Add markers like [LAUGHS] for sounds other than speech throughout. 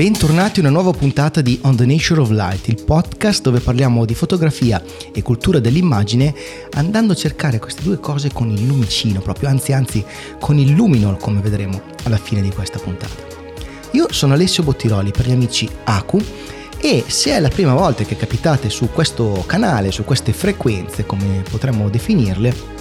Bentornati a una nuova puntata di On the Nature of Light, il podcast dove parliamo di fotografia e cultura dell'immagine andando a cercare queste due cose con il lumicino proprio, anzi anzi con il luminol come vedremo alla fine di questa puntata. Io sono Alessio Bottiroli per gli amici Aku e se è la prima volta che capitate su questo canale, su queste frequenze come potremmo definirle,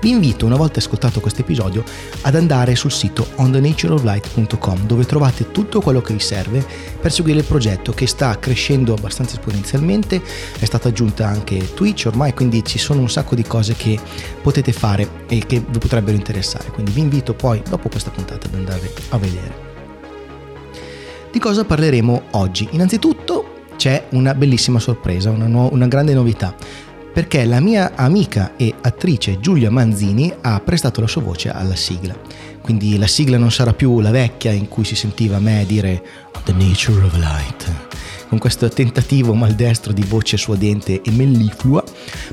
vi invito, una volta ascoltato questo episodio, ad andare sul sito onthenatureoflight.com dove trovate tutto quello che vi serve per seguire il progetto che sta crescendo abbastanza esponenzialmente, è stata aggiunta anche Twitch ormai, quindi ci sono un sacco di cose che potete fare e che vi potrebbero interessare, quindi vi invito poi dopo questa puntata ad andare a vedere. Di cosa parleremo oggi? Innanzitutto c'è una bellissima sorpresa, una, nu- una grande novità perché la mia amica e attrice Giulia Manzini ha prestato la sua voce alla sigla. Quindi la sigla non sarà più la vecchia in cui si sentiva me dire The Nature of Light, con questo tentativo maldestro di voce suadente e melliflua,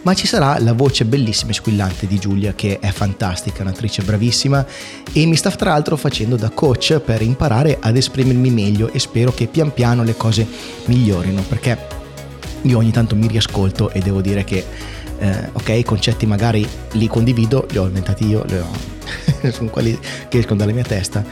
ma ci sarà la voce bellissima e squillante di Giulia che è fantastica, un'attrice bravissima e mi sta tra l'altro facendo da coach per imparare ad esprimermi meglio e spero che pian piano le cose migliorino perché io ogni tanto mi riascolto e devo dire che eh, ok, i concetti magari li condivido, li ho inventati io, ho, [LAUGHS] sono quelli che escono dalla mia testa,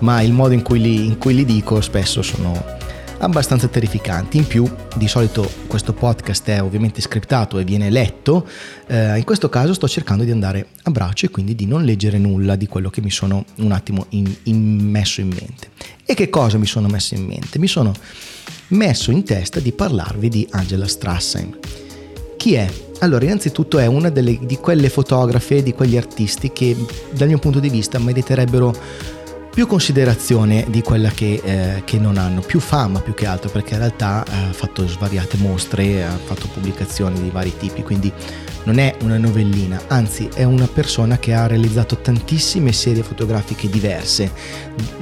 ma il modo in cui, li, in cui li dico spesso sono abbastanza terrificanti. In più, di solito questo podcast è ovviamente scriptato e viene letto, eh, in questo caso sto cercando di andare a braccio e quindi di non leggere nulla di quello che mi sono un attimo in, in messo in mente. E che cosa mi sono messo in mente? Mi sono messo in testa di parlarvi di Angela Strassen. Chi è? Allora, innanzitutto è una delle, di quelle fotografe, di quegli artisti che dal mio punto di vista meriterebbero più considerazione di quella che, eh, che, non hanno, più fama più che altro, perché in realtà ha fatto svariate mostre, ha fatto pubblicazioni di vari tipi, quindi non è una novellina, anzi è una persona che ha realizzato tantissime serie fotografiche diverse,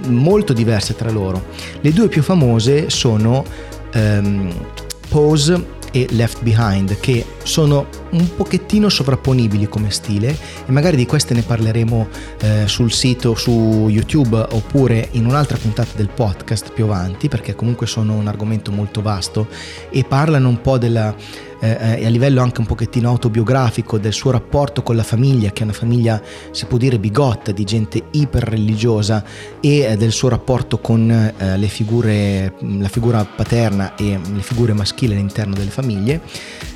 molto diverse tra loro. Le due più famose sono um, Pose e Left Behind che sono un pochettino sovrapponibili come stile e magari di queste ne parleremo eh, sul sito su YouTube oppure in un'altra puntata del podcast più avanti perché comunque sono un argomento molto vasto e parlano un po' della eh, a livello anche un pochettino autobiografico del suo rapporto con la famiglia, che è una famiglia si può dire bigotta, di gente iper religiosa e eh, del suo rapporto con eh, figure, la figura paterna e le figure maschili all'interno delle famiglie.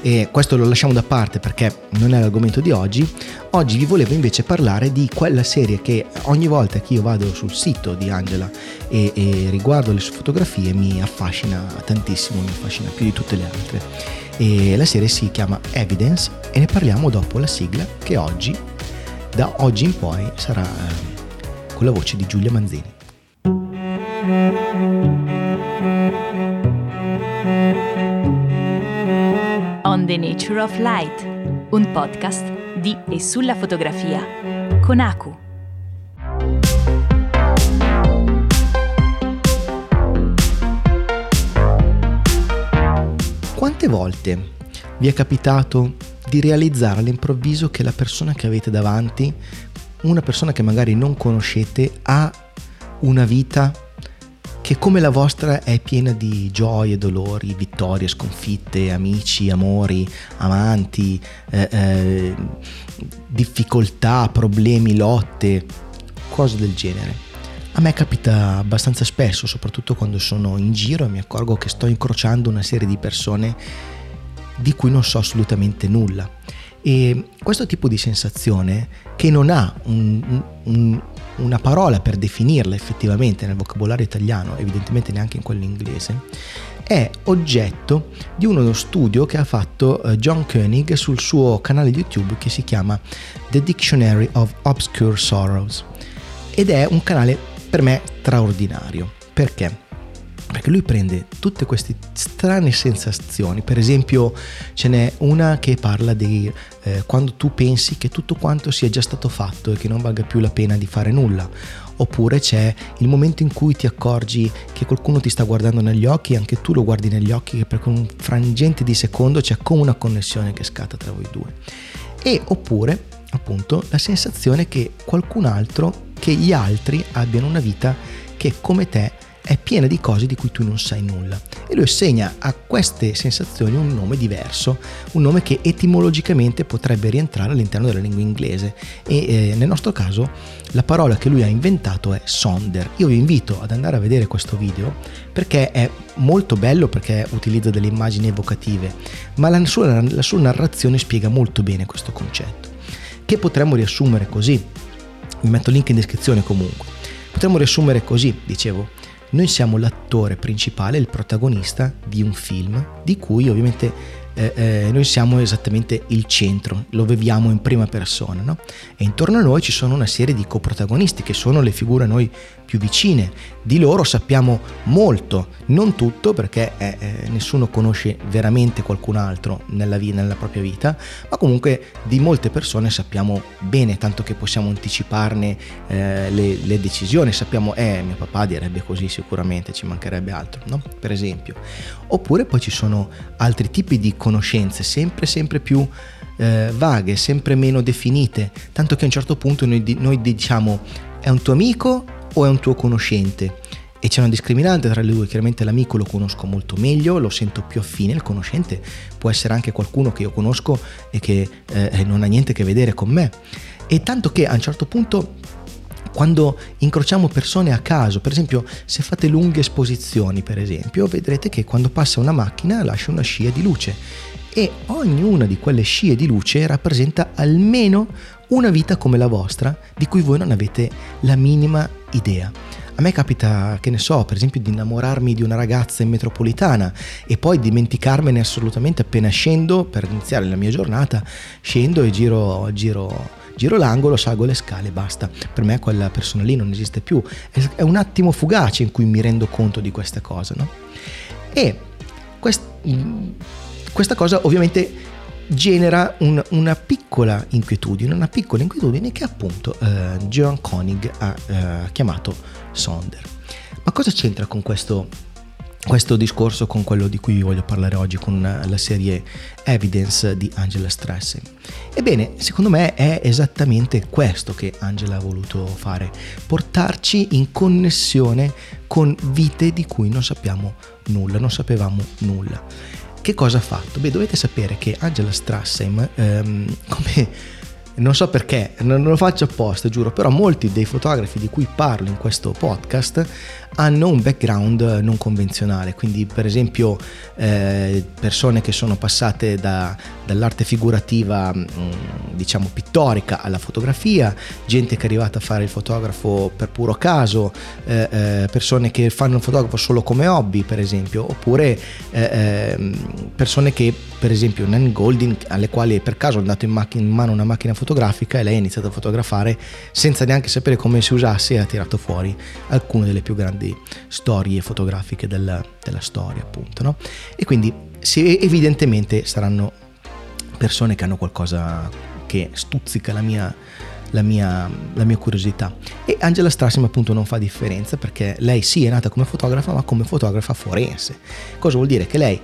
E questo lo lasciamo da parte perché non è l'argomento di oggi. Oggi vi volevo invece parlare di quella serie che ogni volta che io vado sul sito di Angela e, e riguardo le sue fotografie mi affascina tantissimo, mi affascina più di tutte le altre e la serie si chiama Evidence e ne parliamo dopo la sigla che oggi, da oggi in poi, sarà eh, con la voce di Giulia Manzini. On the Nature of Light, un podcast di e sulla fotografia con Aku. Quante volte vi è capitato di realizzare all'improvviso che la persona che avete davanti, una persona che magari non conoscete, ha una vita che come la vostra è piena di gioie, dolori, vittorie, sconfitte, amici, amori, amanti, eh, eh, difficoltà, problemi, lotte, cose del genere. A me capita abbastanza spesso, soprattutto quando sono in giro e mi accorgo che sto incrociando una serie di persone di cui non so assolutamente nulla. E questo tipo di sensazione, che non ha un, un, una parola per definirla effettivamente nel vocabolario italiano, evidentemente neanche in quello inglese, è oggetto di uno studio che ha fatto eh, John Koenig sul suo canale YouTube che si chiama The Dictionary of Obscure Sorrows ed è un canale per me straordinario. Perché? Perché lui prende tutte queste strane sensazioni, per esempio ce n'è una che parla di eh, quando tu pensi che tutto quanto sia già stato fatto e che non valga più la pena di fare nulla, oppure c'è il momento in cui ti accorgi che qualcuno ti sta guardando negli occhi e anche tu lo guardi negli occhi che per un frangente di secondo c'è come una connessione che scatta tra voi due. E oppure appunto la sensazione che qualcun altro che gli altri abbiano una vita che come te è piena di cose di cui tu non sai nulla. E lui assegna a queste sensazioni un nome diverso, un nome che etimologicamente potrebbe rientrare all'interno della lingua inglese. E eh, nel nostro caso la parola che lui ha inventato è sonder. Io vi invito ad andare a vedere questo video perché è molto bello perché utilizza delle immagini evocative, ma la sua, la sua narrazione spiega molto bene questo concetto, che potremmo riassumere così. Vi metto il link in descrizione comunque. Potremmo riassumere così, dicevo, noi siamo l'attore principale, il protagonista di un film di cui ovviamente eh, eh, noi siamo esattamente il centro, lo viviamo in prima persona, no? E intorno a noi ci sono una serie di coprotagonisti che sono le figure a noi più vicine. Di loro sappiamo molto, non tutto perché eh, eh nessuno conosce veramente qualcun altro nella, vita, nella propria vita, ma comunque di molte persone sappiamo bene, tanto che possiamo anticiparne eh, le, le, decisioni. Sappiamo, eh, mio papà direbbe così sicuramente, ci mancherebbe altro, no? Per esempio. Oppure poi ci sono altri tipi di conoscenze, sempre, sempre più eh, vaghe, sempre meno definite, tanto che a un certo punto noi, noi diciamo è un tuo amico o è un tuo conoscente? E c'è una discriminante tra le due, chiaramente l'amico lo conosco molto meglio, lo sento più affine, il conoscente può essere anche qualcuno che io conosco e che eh, non ha niente a che vedere con me. E tanto che a un certo punto quando incrociamo persone a caso, per esempio se fate lunghe esposizioni, per esempio, vedrete che quando passa una macchina lascia una scia di luce e ognuna di quelle scie di luce rappresenta almeno una vita come la vostra di cui voi non avete la minima idea. A me capita, che ne so, per esempio di innamorarmi di una ragazza in metropolitana e poi dimenticarmene assolutamente appena scendo per iniziare la mia giornata, scendo e giro, giro giro l'angolo, salgo le scale e basta. Per me quella persona lì non esiste più. È un attimo fugace in cui mi rendo conto di questa cosa, no? E quest, questa cosa ovviamente genera un, una piccola inquietudine, una piccola inquietudine che appunto eh, Joan Koenig ha eh, chiamato Sonder. Ma cosa c'entra con questo questo discorso con quello di cui vi voglio parlare oggi, con la serie Evidence di Angela Strassen. Ebbene, secondo me è esattamente questo che Angela ha voluto fare, portarci in connessione con vite di cui non sappiamo nulla, non sapevamo nulla. Che cosa ha fatto? Beh, dovete sapere che Angela Strassen, ehm, come non so perché, non lo faccio apposta, giuro, però molti dei fotografi di cui parlo in questo podcast hanno un background non convenzionale, quindi per esempio eh, persone che sono passate da, dall'arte figurativa mm, diciamo pittorica alla fotografia, gente che è arrivata a fare il fotografo per puro caso, eh, eh, persone che fanno il fotografo solo come hobby per esempio, oppure eh, ehm, persone che per esempio Nan Goldin alle quali per caso è andato in, macchina, in mano una macchina fotografica e lei ha iniziato a fotografare senza neanche sapere come si usasse e ha tirato fuori alcune delle più grandi grandi storie fotografiche della, della storia, appunto. No? E quindi se evidentemente saranno persone che hanno qualcosa che stuzzica la mia, la mia, la mia curiosità. E Angela Strassem appunto non fa differenza perché lei sì è nata come fotografa, ma come fotografa forense. Cosa vuol dire? Che lei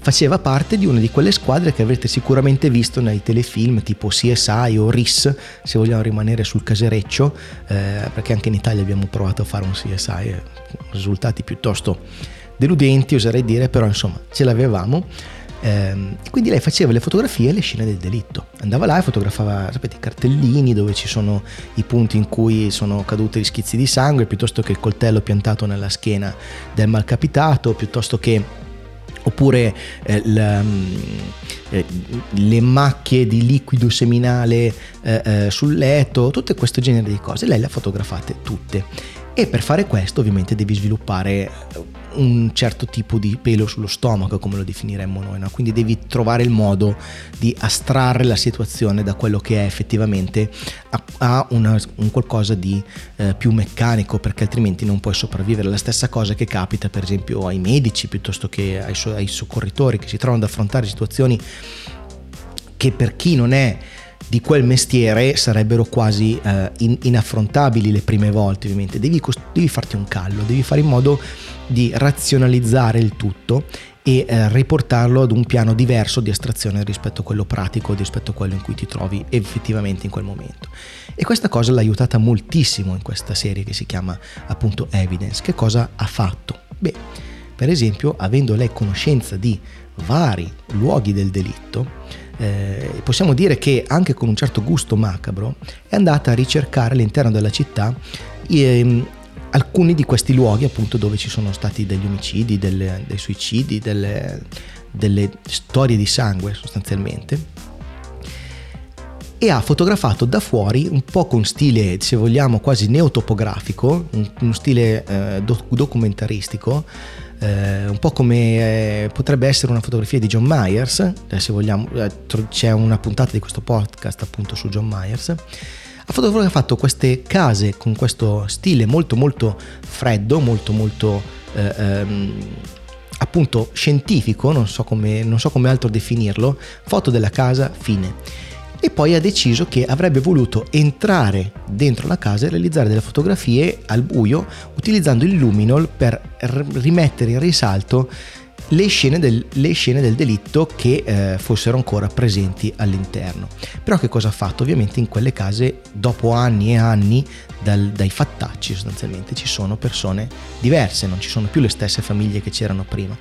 faceva parte di una di quelle squadre che avrete sicuramente visto nei telefilm tipo CSI o RIS, se vogliamo rimanere sul casereccio, eh, perché anche in Italia abbiamo provato a fare un CSI, eh, risultati piuttosto deludenti oserei dire, però insomma ce l'avevamo. Eh, quindi lei faceva le fotografie e le scene del delitto. Andava là e fotografava, sapete, i cartellini dove ci sono i punti in cui sono caduti gli schizzi di sangue, piuttosto che il coltello piantato nella schiena del malcapitato, piuttosto che oppure eh, la, mm, eh, le macchie di liquido seminale eh, eh, sul letto, tutto questo genere di cose. Lei le ha fotografate tutte e per fare questo ovviamente devi sviluppare un certo tipo di pelo sullo stomaco, come lo definiremmo noi, no? quindi devi trovare il modo di astrarre la situazione da quello che è effettivamente a, a una, un qualcosa di eh, più meccanico, perché altrimenti non puoi sopravvivere. La stessa cosa che capita per esempio ai medici piuttosto che ai, ai soccorritori che si trovano ad affrontare situazioni che per chi non è di quel mestiere sarebbero quasi eh, in, inaffrontabili le prime volte ovviamente, devi, devi farti un callo, devi fare in modo di razionalizzare il tutto e eh, riportarlo ad un piano diverso di astrazione rispetto a quello pratico, rispetto a quello in cui ti trovi effettivamente in quel momento. E questa cosa l'ha aiutata moltissimo in questa serie che si chiama appunto Evidence. Che cosa ha fatto? Beh, per esempio, avendo lei conoscenza di vari luoghi del delitto, eh, possiamo dire che anche con un certo gusto macabro è andata a ricercare all'interno della città eh, alcuni di questi luoghi appunto dove ci sono stati degli omicidi, delle, dei suicidi, delle, delle storie di sangue sostanzialmente. E ha fotografato da fuori un po' con stile, se vogliamo, quasi neotopografico, un, uno stile eh, documentaristico, eh, un po' come eh, potrebbe essere una fotografia di John Myers, eh, se vogliamo, eh, c'è una puntata di questo podcast appunto su John Myers. Ha fotografato queste case con questo stile molto molto freddo, molto molto eh, ehm, appunto scientifico, non so, come, non so come altro definirlo, foto della casa, fine e poi ha deciso che avrebbe voluto entrare dentro la casa e realizzare delle fotografie al buio utilizzando il luminol per rimettere in risalto le scene del, le scene del delitto che eh, fossero ancora presenti all'interno. Però che cosa ha fatto? Ovviamente in quelle case, dopo anni e anni dal, dai fattacci sostanzialmente, ci sono persone diverse, non ci sono più le stesse famiglie che c'erano prima.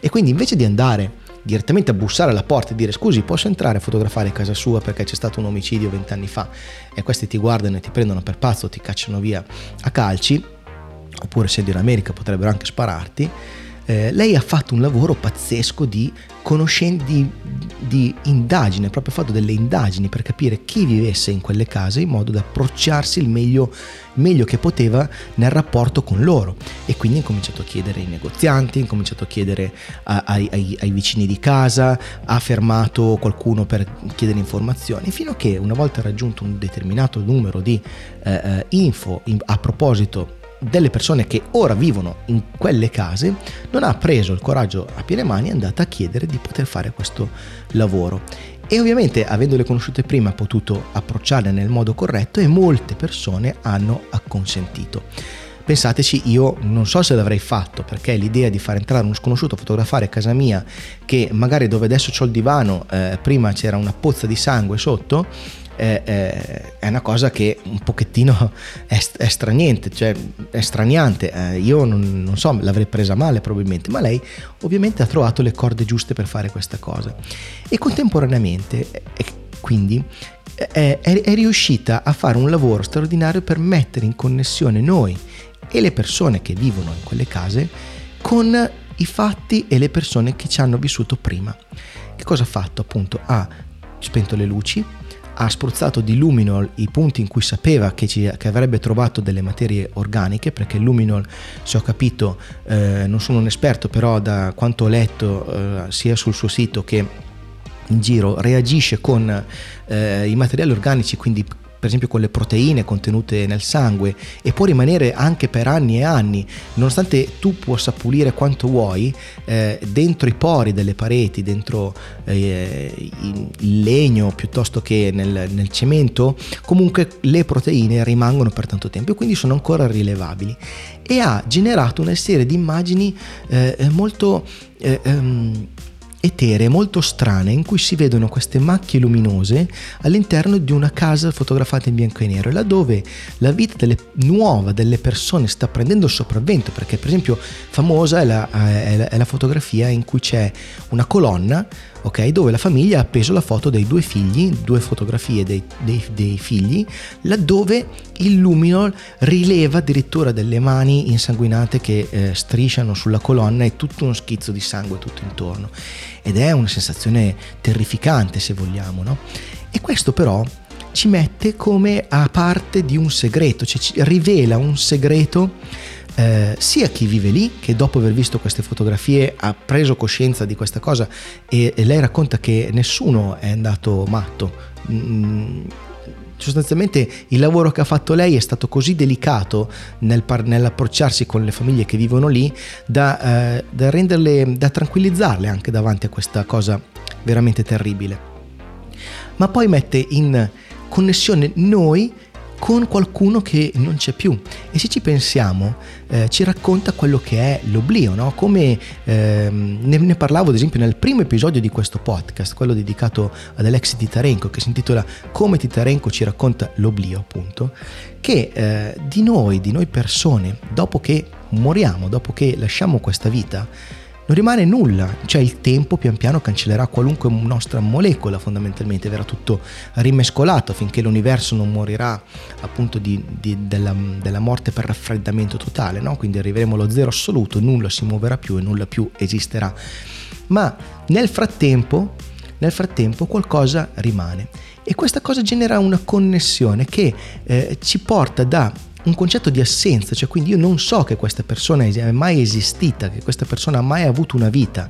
E quindi invece di andare direttamente a bussare alla porta e dire scusi posso entrare a fotografare casa sua perché c'è stato un omicidio vent'anni fa? E questi ti guardano e ti prendono per pazzo, ti cacciano via a calci, oppure se in America potrebbero anche spararti, eh, lei ha fatto un lavoro pazzesco di conoscenza, di, di, indagine, proprio fatto delle indagini per capire chi vivesse in quelle case in modo da approcciarsi il meglio, meglio che poteva nel rapporto con loro. E quindi ha cominciato a chiedere ai negozianti, ha cominciato a chiedere a, ai, ai, ai, vicini di casa, ha fermato qualcuno per chiedere informazioni, fino a che una volta raggiunto un determinato numero di eh, eh info in, a proposito delle persone che ora vivono in quelle case, non ha preso il coraggio a piene mani e è andata a chiedere di poter fare questo lavoro. E ovviamente, avendole conosciute prima, ha potuto approcciarle nel modo corretto e molte persone hanno acconsentito. Pensateci, io non so se l'avrei fatto perché l'idea di far entrare uno sconosciuto a fotografare casa mia, che magari dove adesso ho il divano, eh, prima c'era una pozza di sangue sotto, è, è, è, una cosa che un pochettino è, è straniente, cioè è straniante. Eh, io non, non, so, l'avrei presa male probabilmente, ma lei ovviamente ha trovato le corde giuste per fare questa cosa. E contemporaneamente, e quindi, è, è riuscita a fare un lavoro straordinario per mettere in connessione noi e le persone che vivono in quelle case con i fatti e le persone che ci hanno vissuto prima. Che cosa ha fatto? Appunto ha spento le luci, ha spruzzato di luminol i punti in cui sapeva che, ci, che avrebbe trovato delle materie organiche, perché luminol, se ho capito, eh, non sono un esperto, però da quanto ho letto eh, sia sul suo sito che in giro, reagisce con eh, i materiali organici, quindi per esempio con le proteine contenute nel sangue e può rimanere anche per anni e anni, nonostante tu possa pulire quanto vuoi, eh, dentro i pori delle pareti, dentro eh, il legno piuttosto che nel, nel, cemento, comunque le proteine rimangono per tanto tempo e quindi sono ancora rilevabili. E ha generato una serie di immagini eh, molto... Eh, um, eteree molto strane in cui si vedono queste macchie luminose all'interno di una casa fotografata in bianco e nero, laddove la vita delle, nuova delle persone sta prendendo sopravvento, perché per esempio famosa è la, è la, è la fotografia in cui c'è una colonna ok? Dove la famiglia ha appeso la foto dei due figli, due fotografie dei, dei, dei figli, laddove il luminol rileva addirittura delle mani insanguinate che eh, strisciano sulla colonna e tutto uno schizzo di sangue tutto intorno. Ed è una sensazione terrificante se vogliamo, no? E questo però ci mette come a parte di un segreto, cioè ci rivela un segreto eh, sia chi vive lì, che dopo aver visto queste fotografie ha preso coscienza di questa cosa e, e lei racconta che nessuno è andato matto. Mm, sostanzialmente il lavoro che ha fatto lei è stato così delicato nel par- nell'approcciarsi con le famiglie che vivono lì da, eh, da renderle, da tranquillizzarle anche davanti a questa cosa veramente terribile ma poi mette in connessione noi con qualcuno che non c'è più e se ci pensiamo eh, ci racconta quello che è l'oblio, no? come ehm, ne, ne, parlavo ad esempio nel primo episodio di questo podcast, quello dedicato ad Alexi Titarenko che si intitola Come Titarenko ci racconta l'oblio appunto, che eh, di noi, di noi persone, dopo che moriamo, dopo che lasciamo questa vita, non rimane nulla, cioè il tempo pian piano cancellerà qualunque nostra molecola fondamentalmente, verrà tutto rimescolato finché l'universo non morirà appunto di, di, della, della, morte per raffreddamento totale, no? quindi arriveremo allo zero assoluto, nulla si muoverà più e nulla più esisterà. Ma nel frattempo, nel frattempo qualcosa rimane e questa cosa genera una connessione che eh, ci porta da un concetto di assenza, cioè quindi io non so che questa persona è mai esistita, che questa persona ha mai avuto una vita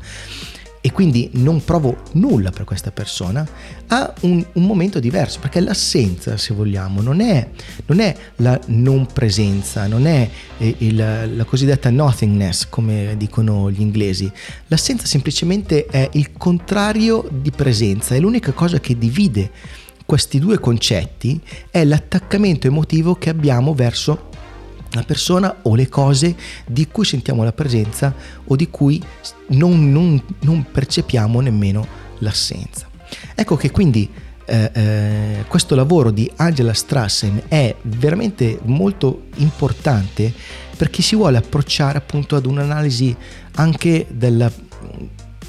e quindi non provo nulla per questa persona, ha un, un momento diverso, perché l'assenza, se vogliamo, non è, non è la non presenza, non è eh, il, la cosiddetta nothingness, come dicono gli inglesi. L'assenza semplicemente è il contrario di presenza, è l'unica cosa che divide questi due concetti è l'attaccamento emotivo che abbiamo verso la persona o le cose di cui sentiamo la presenza o di cui non, non, non percepiamo nemmeno l'assenza. Ecco che quindi eh, eh, questo lavoro di Angela Strassen è veramente molto importante perché si vuole approcciare appunto ad un'analisi anche della,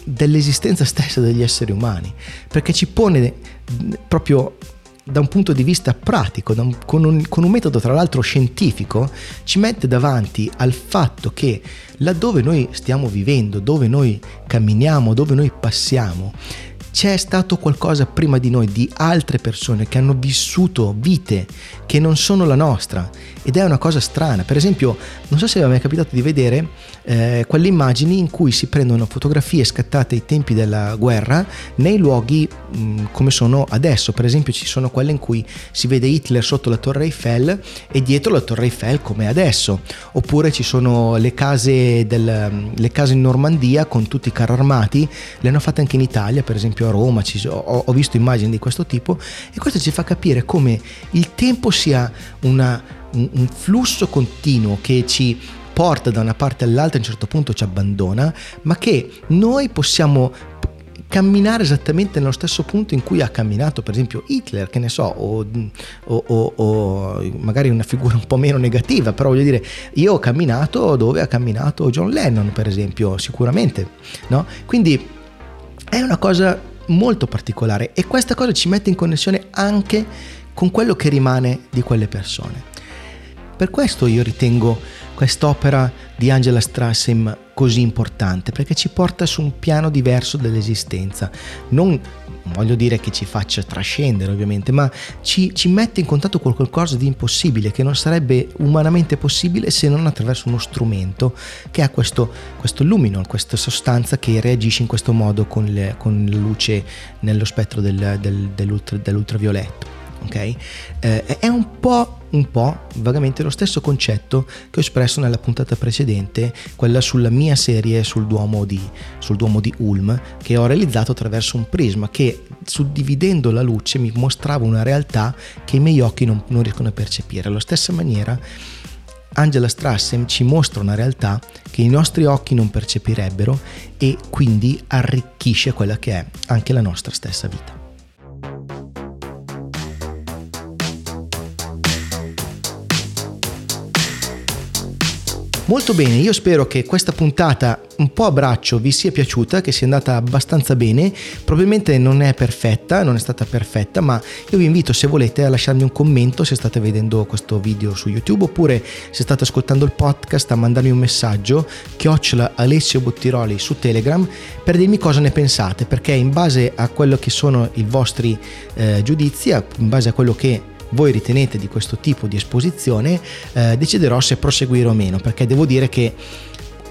dell'esistenza stessa degli esseri umani, perché ci pone proprio da un punto di vista pratico, un, con, un, con, un, metodo tra l'altro scientifico, ci mette davanti al fatto che laddove noi stiamo vivendo, dove noi camminiamo, dove noi passiamo, c'è stato qualcosa prima di noi, di altre persone che hanno vissuto vite che non sono la nostra ed è una cosa strana. Per esempio, non so se vi è mai capitato di vedere eh, quelle immagini in cui si prendono fotografie scattate ai tempi della guerra nei luoghi mh, mm, come sono adesso. Per esempio, ci sono quelle in cui si vede Hitler sotto la Torre Eiffel e dietro la Torre Eiffel come adesso. Oppure ci sono le case, del, le case in Normandia con tutti i carri armati, le hanno fatte anche in Italia, per esempio a Roma, ci, ho, ho visto immagini di questo tipo e questo ci fa capire come il tempo sia una, un, un flusso continuo che ci porta da una parte all'altra, a un certo punto ci abbandona, ma che noi possiamo camminare esattamente nello stesso punto in cui ha camminato per esempio Hitler, che ne so, o, o, o, o, magari una figura un po' meno negativa, però voglio dire, io ho camminato dove ha camminato John Lennon per esempio, sicuramente, no? Quindi è una cosa molto particolare e questa cosa ci mette in connessione anche con quello che rimane di quelle persone. Per questo io ritengo quest'opera di Angela Strassem così importante, perché ci porta su un piano diverso dell'esistenza. Non voglio dire che ci faccia trascendere ovviamente, ma ci, ci, mette in contatto con qualcosa di impossibile, che non sarebbe umanamente possibile se non attraverso uno strumento che ha questo, questo lumino, questa sostanza che reagisce in questo modo con, le, con la luce nello spettro del, del, dell'ultra, dell'ultravioletto ok? Eh, è un po', un po' vagamente lo stesso concetto che ho espresso nella puntata precedente, quella sulla mia serie sul Duomo di, sul Duomo di Ulm, che ho realizzato attraverso un prisma che suddividendo la luce mi mostrava una realtà che i miei occhi non, non riescono a percepire. Alla stessa maniera Angela Strassem ci mostra una realtà che i nostri occhi non percepirebbero e quindi arricchisce quella che è anche la nostra stessa vita. Molto bene, io spero che questa puntata un po' a braccio vi sia piaciuta, che sia andata abbastanza bene. Probabilmente non è perfetta, non è stata perfetta, ma io vi invito se volete a lasciarmi un commento se state vedendo questo video su YouTube oppure se state ascoltando il podcast a mandarmi un messaggio chiocciola Alessio Bottiroli su Telegram per dirmi cosa ne pensate, perché in base a quello che sono i vostri eh, giudizi, in base a quello che voi ritenete di questo tipo di esposizione, eh, deciderò se proseguire o meno, perché devo dire che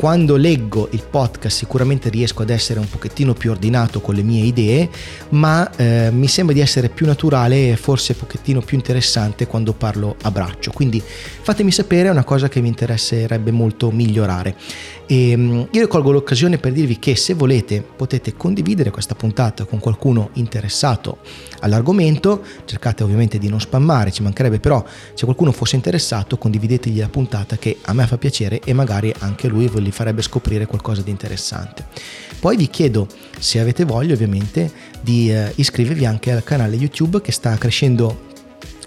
quando leggo il podcast sicuramente riesco ad essere un pochettino più ordinato con le mie idee, ma eh, mi sembra di essere più naturale e forse un pochettino più interessante quando parlo a braccio. Quindi fatemi sapere, è una cosa che mi interesserebbe molto migliorare. E ehm, io colgo l'occasione per dirvi che se volete potete condividere questa puntata con qualcuno interessato all'argomento, cercate ovviamente di non spammare, ci mancherebbe però se qualcuno fosse interessato condividetegli la puntata che a me fa piacere e magari anche lui vi farebbe scoprire qualcosa di interessante. Poi vi chiedo se avete voglia ovviamente di eh, iscrivervi anche al canale YouTube che sta crescendo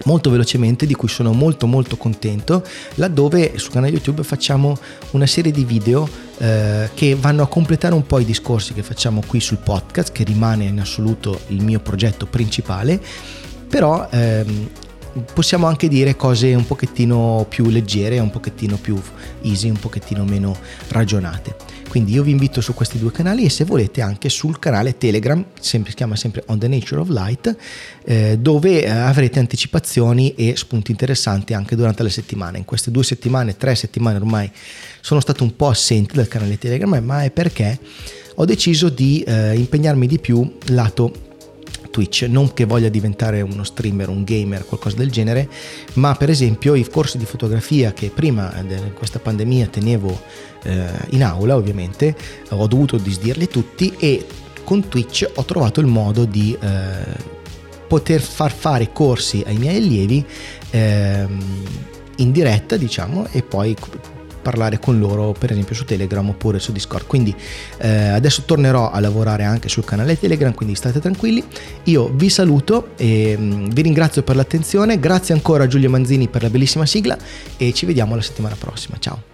molto velocemente di cui sono molto molto contento laddove sul canale youtube facciamo una serie di video eh, che vanno a completare un po' i discorsi che facciamo qui sul podcast che rimane in assoluto il mio progetto principale però ehm, possiamo anche dire cose un pochettino più leggere, un pochettino più easy, un pochettino meno ragionate. Quindi io vi invito su questi due canali e se volete anche sul canale Telegram, sempre, si chiama sempre On the Nature of Light, eh, dove eh, avrete anticipazioni e spunti interessanti anche durante la settimana. In queste due settimane, tre settimane ormai sono stato un po' assente dal canale Telegram, ma è perché ho deciso di eh, impegnarmi di più lato Twitch, non che voglia diventare uno streamer, un gamer, qualcosa del genere, ma per esempio i corsi di fotografia che prima di questa pandemia tenevo eh, in aula, ovviamente, ho dovuto disdirli tutti e con Twitch ho trovato il modo di eh, poter far fare corsi ai miei allievi eh, in diretta, diciamo, e poi parlare con loro per esempio su Telegram oppure su Discord. Quindi eh, adesso tornerò a lavorare anche sul canale Telegram, quindi state tranquilli. Io vi saluto e mm, vi ringrazio per l'attenzione, grazie ancora a Giulio Manzini per la bellissima sigla e ci vediamo la settimana prossima. Ciao!